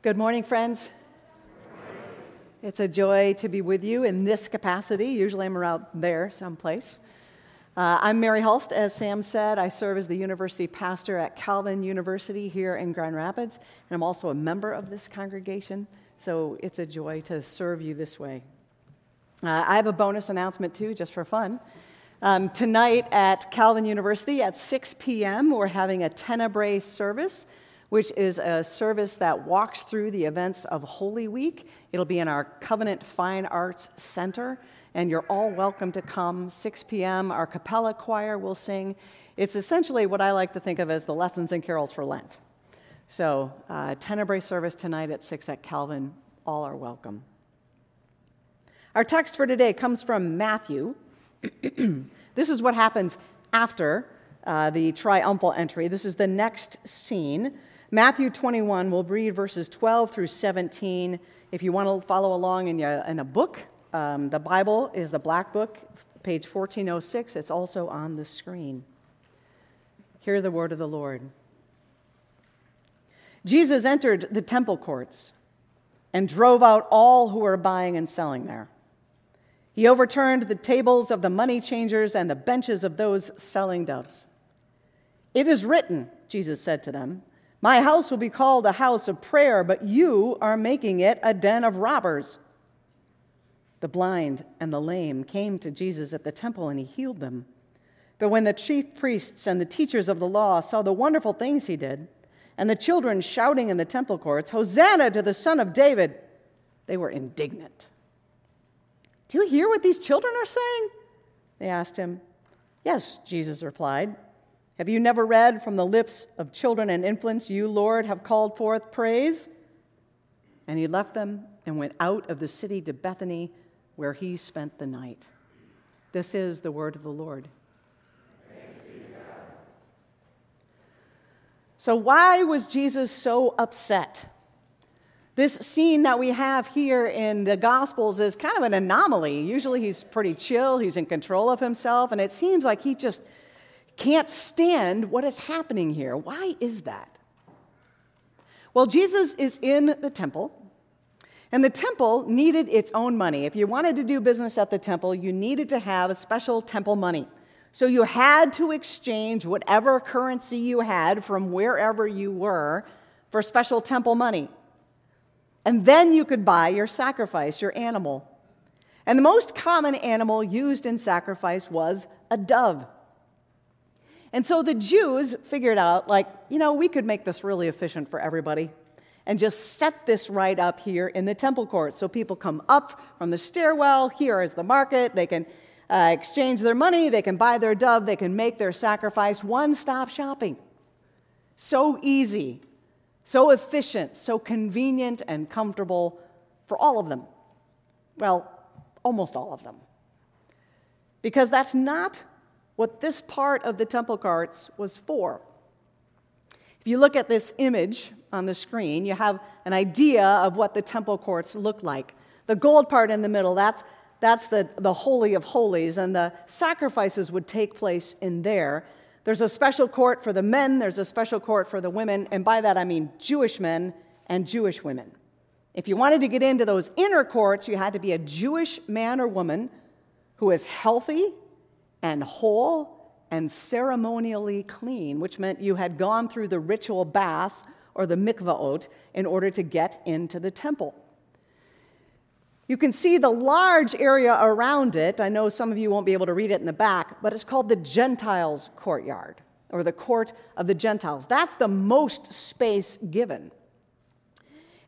Good morning, friends. It's a joy to be with you in this capacity. Usually I'm around there someplace. Uh, I'm Mary Hulst, as Sam said. I serve as the university pastor at Calvin University here in Grand Rapids, and I'm also a member of this congregation, so it's a joy to serve you this way. Uh, I have a bonus announcement too, just for fun. Um, tonight at Calvin University at 6 p.m., we're having a Tenebrae service which is a service that walks through the events of Holy Week. It'll be in our Covenant Fine Arts Center, and you're all welcome to come. 6 p.m., our capella choir will sing. It's essentially what I like to think of as the lessons and carols for Lent. So, uh, Tenebrae service tonight at 6 at Calvin. All are welcome. Our text for today comes from Matthew. this is what happens after uh, the triumphal entry. This is the next scene. Matthew 21, we'll read verses 12 through 17. If you want to follow along in, your, in a book, um, the Bible is the Black Book, page 1406. It's also on the screen. Hear the word of the Lord. Jesus entered the temple courts and drove out all who were buying and selling there. He overturned the tables of the money changers and the benches of those selling doves. It is written, Jesus said to them, my house will be called a house of prayer, but you are making it a den of robbers. The blind and the lame came to Jesus at the temple, and he healed them. But when the chief priests and the teachers of the law saw the wonderful things he did, and the children shouting in the temple courts, Hosanna to the Son of David, they were indignant. Do you hear what these children are saying? They asked him. Yes, Jesus replied. Have you never read from the lips of children and infants, You, Lord, have called forth praise? And he left them and went out of the city to Bethany, where he spent the night. This is the word of the Lord. So, why was Jesus so upset? This scene that we have here in the Gospels is kind of an anomaly. Usually he's pretty chill, he's in control of himself, and it seems like he just can't stand what is happening here. Why is that? Well, Jesus is in the temple, and the temple needed its own money. If you wanted to do business at the temple, you needed to have a special temple money. So you had to exchange whatever currency you had from wherever you were for special temple money. And then you could buy your sacrifice, your animal. And the most common animal used in sacrifice was a dove. And so the Jews figured out, like, you know, we could make this really efficient for everybody and just set this right up here in the temple court. So people come up from the stairwell, here is the market, they can uh, exchange their money, they can buy their dove, they can make their sacrifice, one stop shopping. So easy, so efficient, so convenient and comfortable for all of them. Well, almost all of them. Because that's not what this part of the temple courts was for. If you look at this image on the screen, you have an idea of what the temple courts look like. The gold part in the middle, that's, that's the, the Holy of Holies, and the sacrifices would take place in there. There's a special court for the men, there's a special court for the women, and by that I mean Jewish men and Jewish women. If you wanted to get into those inner courts, you had to be a Jewish man or woman who is healthy and whole and ceremonially clean, which meant you had gone through the ritual baths or the mikvaot in order to get into the temple. You can see the large area around it. I know some of you won't be able to read it in the back, but it's called the Gentiles' courtyard or the court of the Gentiles. That's the most space given.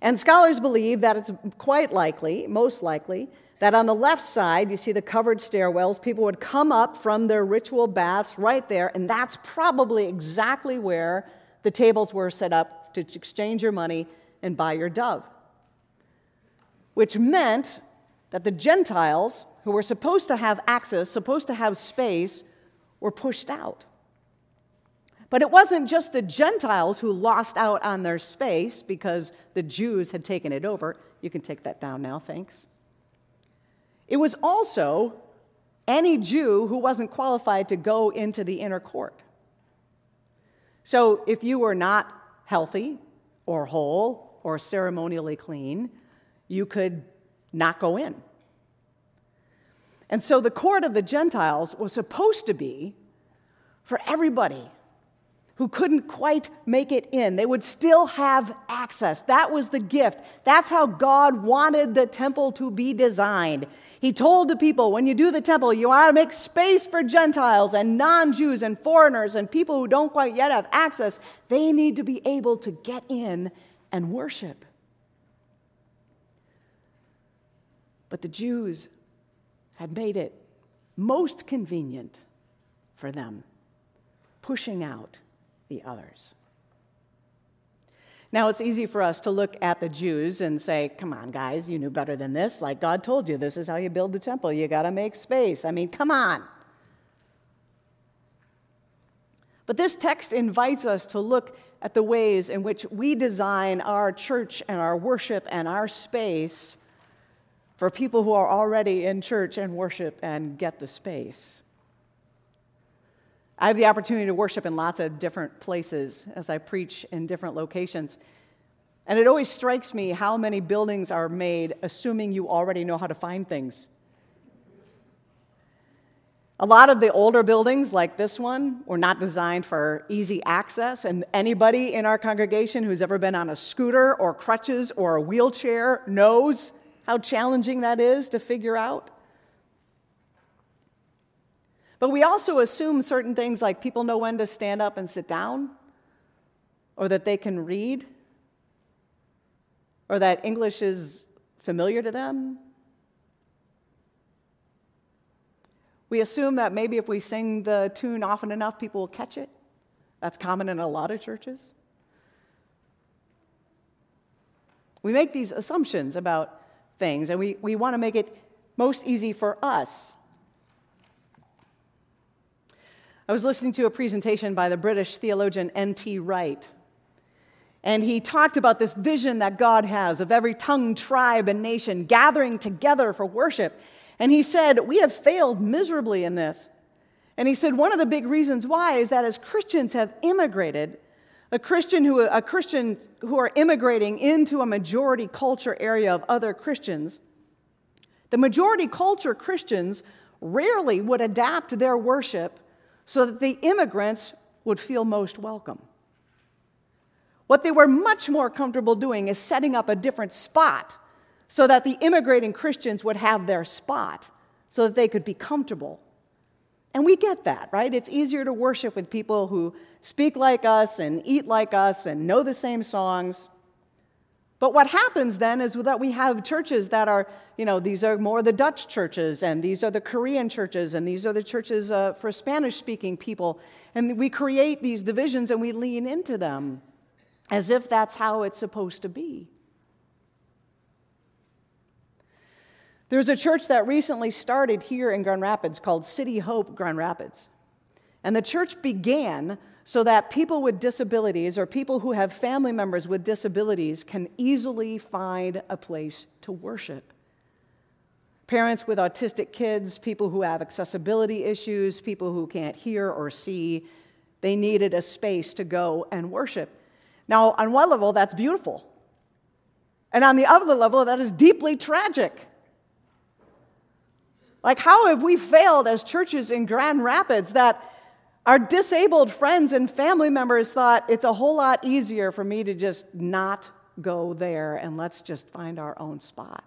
And scholars believe that it's quite likely, most likely, that on the left side, you see the covered stairwells. People would come up from their ritual baths right there, and that's probably exactly where the tables were set up to exchange your money and buy your dove. Which meant that the Gentiles, who were supposed to have access, supposed to have space, were pushed out. But it wasn't just the Gentiles who lost out on their space because the Jews had taken it over. You can take that down now, thanks. It was also any Jew who wasn't qualified to go into the inner court. So if you were not healthy or whole or ceremonially clean, you could not go in. And so the court of the Gentiles was supposed to be for everybody who couldn't quite make it in. They would still have access. That was the gift. That's how God wanted the temple to be designed. He told the people when you do the temple, you want to make space for Gentiles and non Jews and foreigners and people who don't quite yet have access. They need to be able to get in and worship. But the Jews had made it most convenient for them, pushing out the others. Now, it's easy for us to look at the Jews and say, come on, guys, you knew better than this. Like God told you, this is how you build the temple. You got to make space. I mean, come on. But this text invites us to look at the ways in which we design our church and our worship and our space for people who are already in church and worship and get the space. I have the opportunity to worship in lots of different places as I preach in different locations. And it always strikes me how many buildings are made assuming you already know how to find things. A lot of the older buildings, like this one, were not designed for easy access, and anybody in our congregation who's ever been on a scooter or crutches or a wheelchair knows how challenging that is to figure out. But we also assume certain things like people know when to stand up and sit down, or that they can read, or that English is familiar to them. We assume that maybe if we sing the tune often enough, people will catch it. That's common in a lot of churches. We make these assumptions about things, and we, we want to make it most easy for us. I was listening to a presentation by the British theologian N.T. Wright. And he talked about this vision that God has of every tongue, tribe, and nation gathering together for worship. And he said, We have failed miserably in this. And he said, One of the big reasons why is that as Christians have immigrated, a Christian who, a Christian who are immigrating into a majority culture area of other Christians, the majority culture Christians rarely would adapt their worship so that the immigrants would feel most welcome. What they were much more comfortable doing is setting up a different spot so that the immigrating Christians would have their spot so that they could be comfortable. And we get that, right? It's easier to worship with people who speak like us and eat like us and know the same songs. But what happens then is that we have churches that are, you know, these are more the Dutch churches, and these are the Korean churches, and these are the churches uh, for Spanish speaking people. And we create these divisions and we lean into them as if that's how it's supposed to be. There's a church that recently started here in Grand Rapids called City Hope Grand Rapids. And the church began so that people with disabilities or people who have family members with disabilities can easily find a place to worship. Parents with autistic kids, people who have accessibility issues, people who can't hear or see, they needed a space to go and worship. Now, on one level, that's beautiful. And on the other level, that is deeply tragic. Like, how have we failed as churches in Grand Rapids that our disabled friends and family members thought it's a whole lot easier for me to just not go there and let's just find our own spot.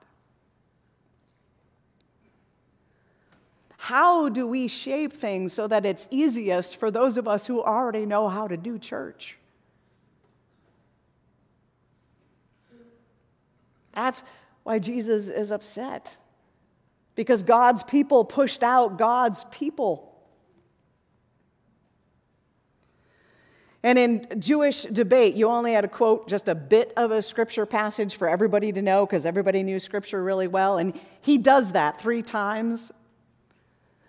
How do we shape things so that it's easiest for those of us who already know how to do church? That's why Jesus is upset. Because God's people pushed out God's people. And in Jewish debate, you only had to quote just a bit of a scripture passage for everybody to know because everybody knew scripture really well. And he does that three times.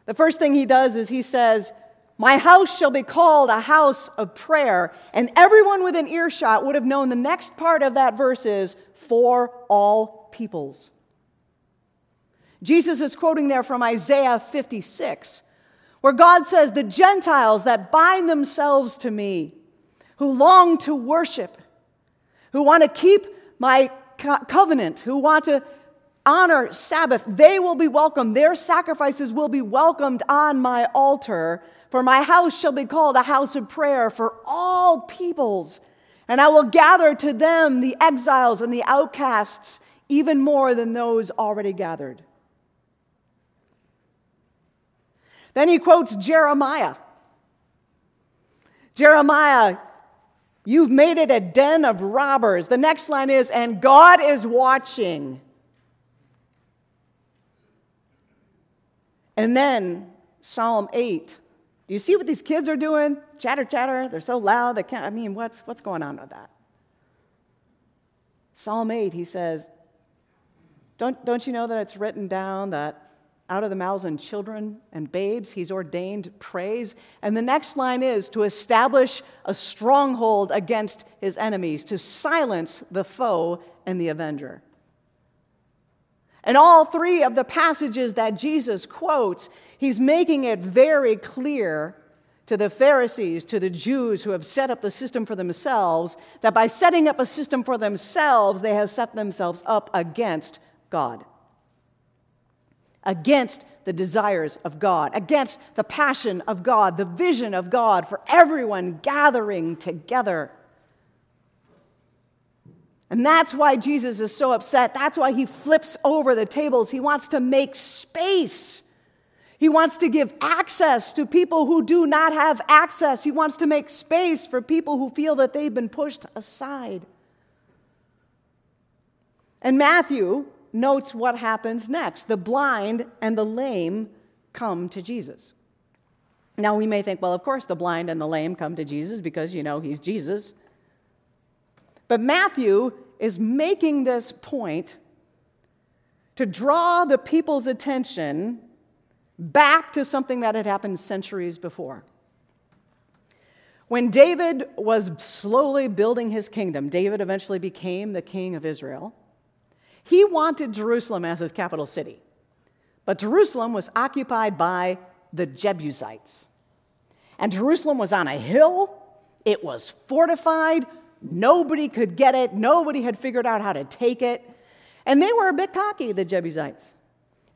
The first thing he does is he says, My house shall be called a house of prayer. And everyone within earshot would have known the next part of that verse is for all peoples. Jesus is quoting there from Isaiah 56, where God says, The Gentiles that bind themselves to me, who long to worship, who want to keep my co- covenant, who want to honor Sabbath, they will be welcomed. Their sacrifices will be welcomed on my altar. For my house shall be called a house of prayer for all peoples. And I will gather to them the exiles and the outcasts, even more than those already gathered. Then he quotes Jeremiah. Jeremiah, you've made it a den of robbers. The next line is, and God is watching. And then Psalm 8. Do you see what these kids are doing? Chatter, chatter. They're so loud. They can't. I mean, what's, what's going on with that? Psalm 8, he says, don't, don't you know that it's written down that out of the mouths of children and babes he's ordained praise? And the next line is to establish a stronghold against his enemies, to silence the foe and the avenger. And all three of the passages that Jesus quotes, he's making it very clear to the Pharisees, to the Jews who have set up the system for themselves, that by setting up a system for themselves, they have set themselves up against God, against the desires of God, against the passion of God, the vision of God for everyone gathering together. And that's why Jesus is so upset. That's why he flips over the tables. He wants to make space. He wants to give access to people who do not have access. He wants to make space for people who feel that they've been pushed aside. And Matthew notes what happens next. The blind and the lame come to Jesus. Now, we may think, well, of course, the blind and the lame come to Jesus because, you know, he's Jesus. But Matthew is making this point to draw the people's attention back to something that had happened centuries before. When David was slowly building his kingdom, David eventually became the king of Israel. He wanted Jerusalem as his capital city, but Jerusalem was occupied by the Jebusites. And Jerusalem was on a hill, it was fortified, Nobody could get it. Nobody had figured out how to take it. And they were a bit cocky, the Jebusites.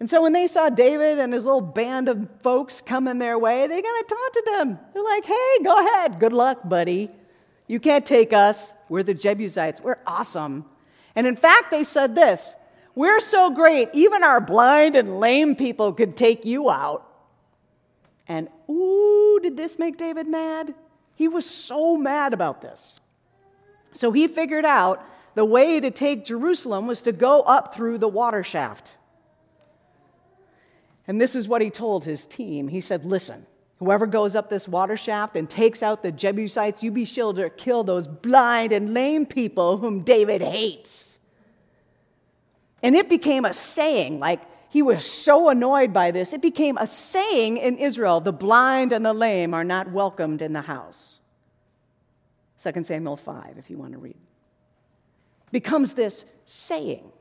And so when they saw David and his little band of folks coming their way, they kind of taunted him. They're like, hey, go ahead. Good luck, buddy. You can't take us. We're the Jebusites. We're awesome. And in fact, they said this We're so great, even our blind and lame people could take you out. And ooh, did this make David mad? He was so mad about this. So he figured out the way to take Jerusalem was to go up through the water shaft. And this is what he told his team. He said, Listen, whoever goes up this water shaft and takes out the Jebusites, you be sure to kill those blind and lame people whom David hates. And it became a saying, like he was so annoyed by this, it became a saying in Israel the blind and the lame are not welcomed in the house. 2 Samuel 5, if you want to read. Becomes this saying.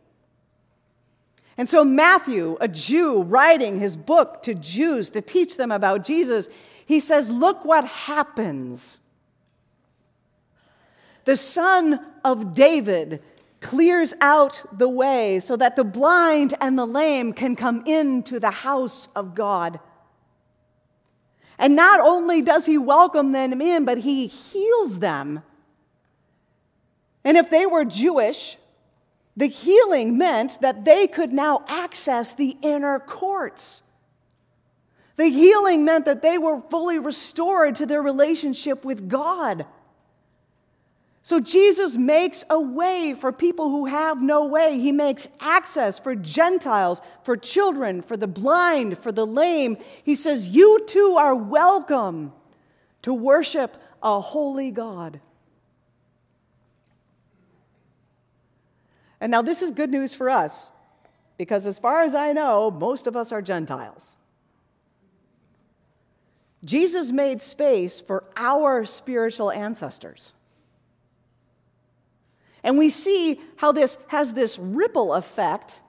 And so, Matthew, a Jew writing his book to Jews to teach them about Jesus, he says, Look what happens. The son of David clears out the way so that the blind and the lame can come into the house of God. And not only does he welcome them in, but he heals them. And if they were Jewish, the healing meant that they could now access the inner courts. The healing meant that they were fully restored to their relationship with God. So Jesus makes a way for people who have no way. He makes access for Gentiles, for children, for the blind, for the lame. He says, You too are welcome to worship a holy God. And now, this is good news for us because, as far as I know, most of us are Gentiles. Jesus made space for our spiritual ancestors. And we see how this has this ripple effect.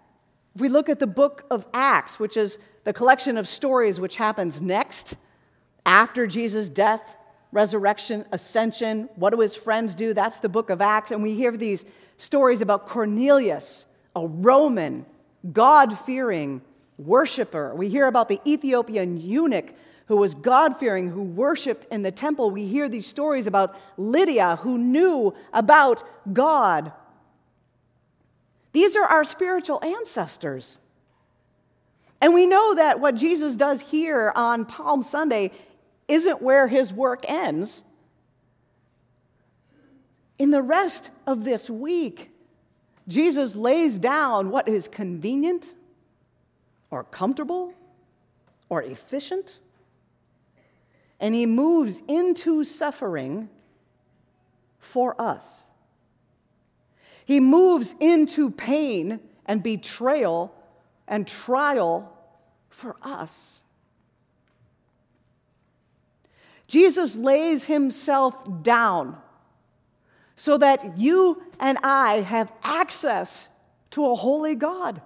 If we look at the book of Acts, which is the collection of stories which happens next after Jesus' death, resurrection, ascension, what do his friends do? That's the book of Acts. And we hear these stories about Cornelius, a Roman, God fearing worshiper. We hear about the Ethiopian eunuch who was God fearing, who worshiped in the temple. We hear these stories about Lydia, who knew about God. These are our spiritual ancestors. And we know that what Jesus does here on Palm Sunday isn't where his work ends. In the rest of this week, Jesus lays down what is convenient or comfortable or efficient, and he moves into suffering for us. He moves into pain and betrayal and trial for us. Jesus lays himself down so that you and I have access to a holy God.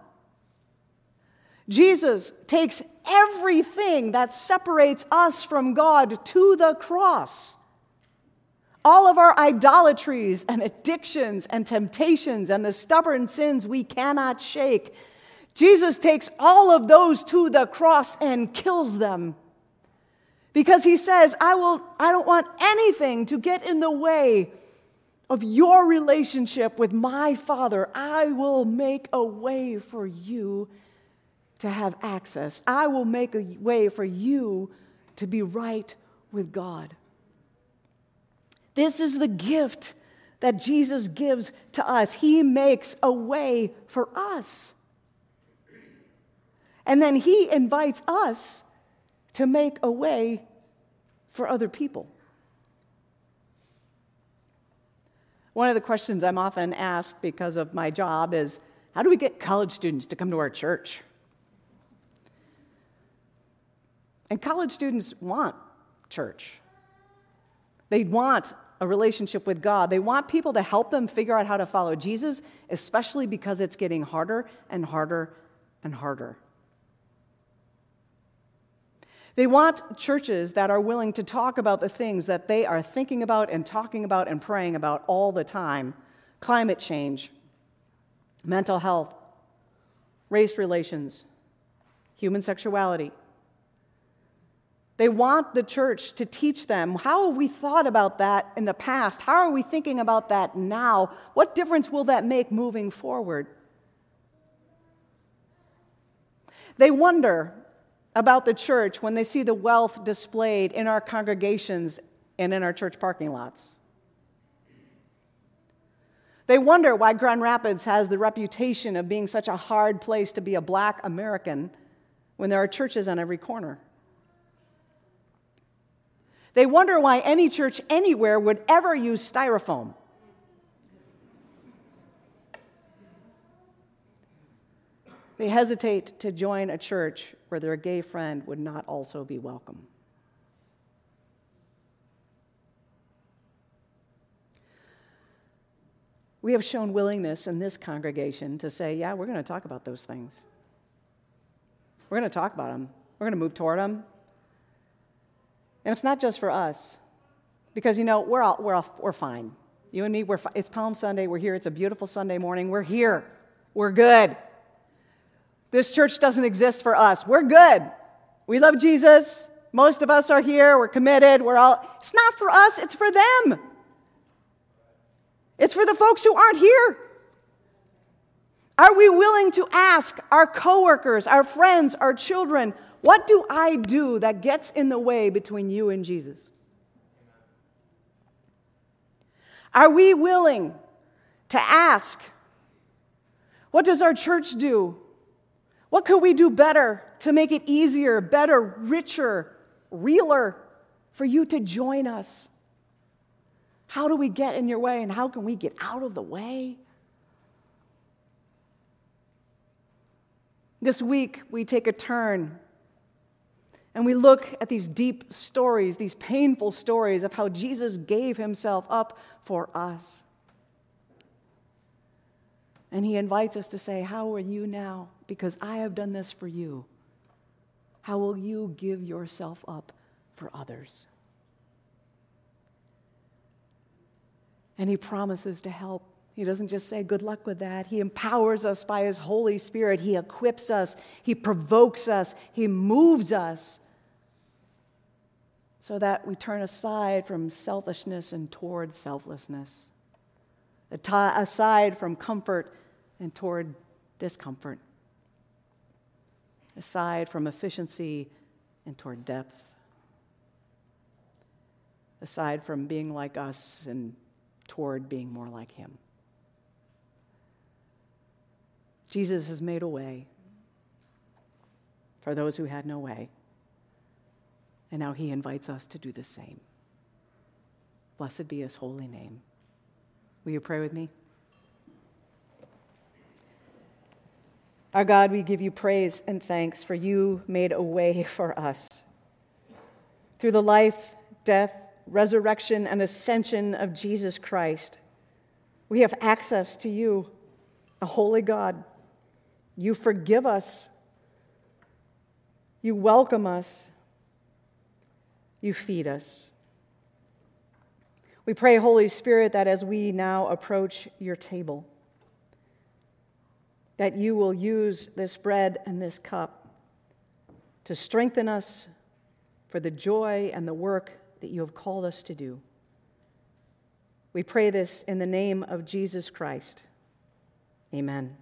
Jesus takes everything that separates us from God to the cross. All of our idolatries and addictions and temptations and the stubborn sins we cannot shake. Jesus takes all of those to the cross and kills them. Because he says, I, will, I don't want anything to get in the way of your relationship with my Father. I will make a way for you to have access. I will make a way for you to be right with God. This is the gift that Jesus gives to us. He makes a way for us. And then He invites us to make a way for other people. One of the questions I'm often asked because of my job is how do we get college students to come to our church? And college students want church. They want a relationship with God. They want people to help them figure out how to follow Jesus, especially because it's getting harder and harder and harder. They want churches that are willing to talk about the things that they are thinking about and talking about and praying about all the time climate change, mental health, race relations, human sexuality, they want the church to teach them how have we thought about that in the past? How are we thinking about that now? What difference will that make moving forward? They wonder about the church when they see the wealth displayed in our congregations and in our church parking lots. They wonder why Grand Rapids has the reputation of being such a hard place to be a black American when there are churches on every corner. They wonder why any church anywhere would ever use styrofoam. They hesitate to join a church where their gay friend would not also be welcome. We have shown willingness in this congregation to say, yeah, we're going to talk about those things. We're going to talk about them. We're going to move toward them. And it's not just for us, because, you know, we're, all, we're, all, we're fine. You and me, we're, it's Palm Sunday. We're here. It's a beautiful Sunday morning. We're here. We're good. This church doesn't exist for us. We're good. We love Jesus. Most of us are here. We're committed. We're all, it's not for us, it's for them. It's for the folks who aren't here. Are we willing to ask our coworkers, our friends, our children, what do I do that gets in the way between you and Jesus? Are we willing to ask, what does our church do? What could we do better to make it easier, better, richer, realer for you to join us? How do we get in your way and how can we get out of the way? This week, we take a turn and we look at these deep stories, these painful stories of how Jesus gave himself up for us. And he invites us to say, How are you now? Because I have done this for you. How will you give yourself up for others? And he promises to help He doesn't just say, Good luck with that. He empowers us by His Holy Spirit. He equips us, He provokes us, He moves us so that we turn aside from selfishness and toward selflessness, aside from comfort and toward discomfort, aside from efficiency and toward depth, aside from being like us and toward being more like Him. Jesus has made a way for those who had no way. And now he invites us to do the same. Blessed be his holy name. Will you pray with me? Our God, we give you praise and thanks for you made a way for us. Through the life, death, resurrection, and ascension of Jesus Christ, we have access to you, a holy God. You forgive us, you welcome us, you feed us. We pray, Holy Spirit, that as we now approach your table, that you will use this bread and this cup to strengthen us for the joy and the work that you have called us to do. We pray this in the name of Jesus Christ. Amen.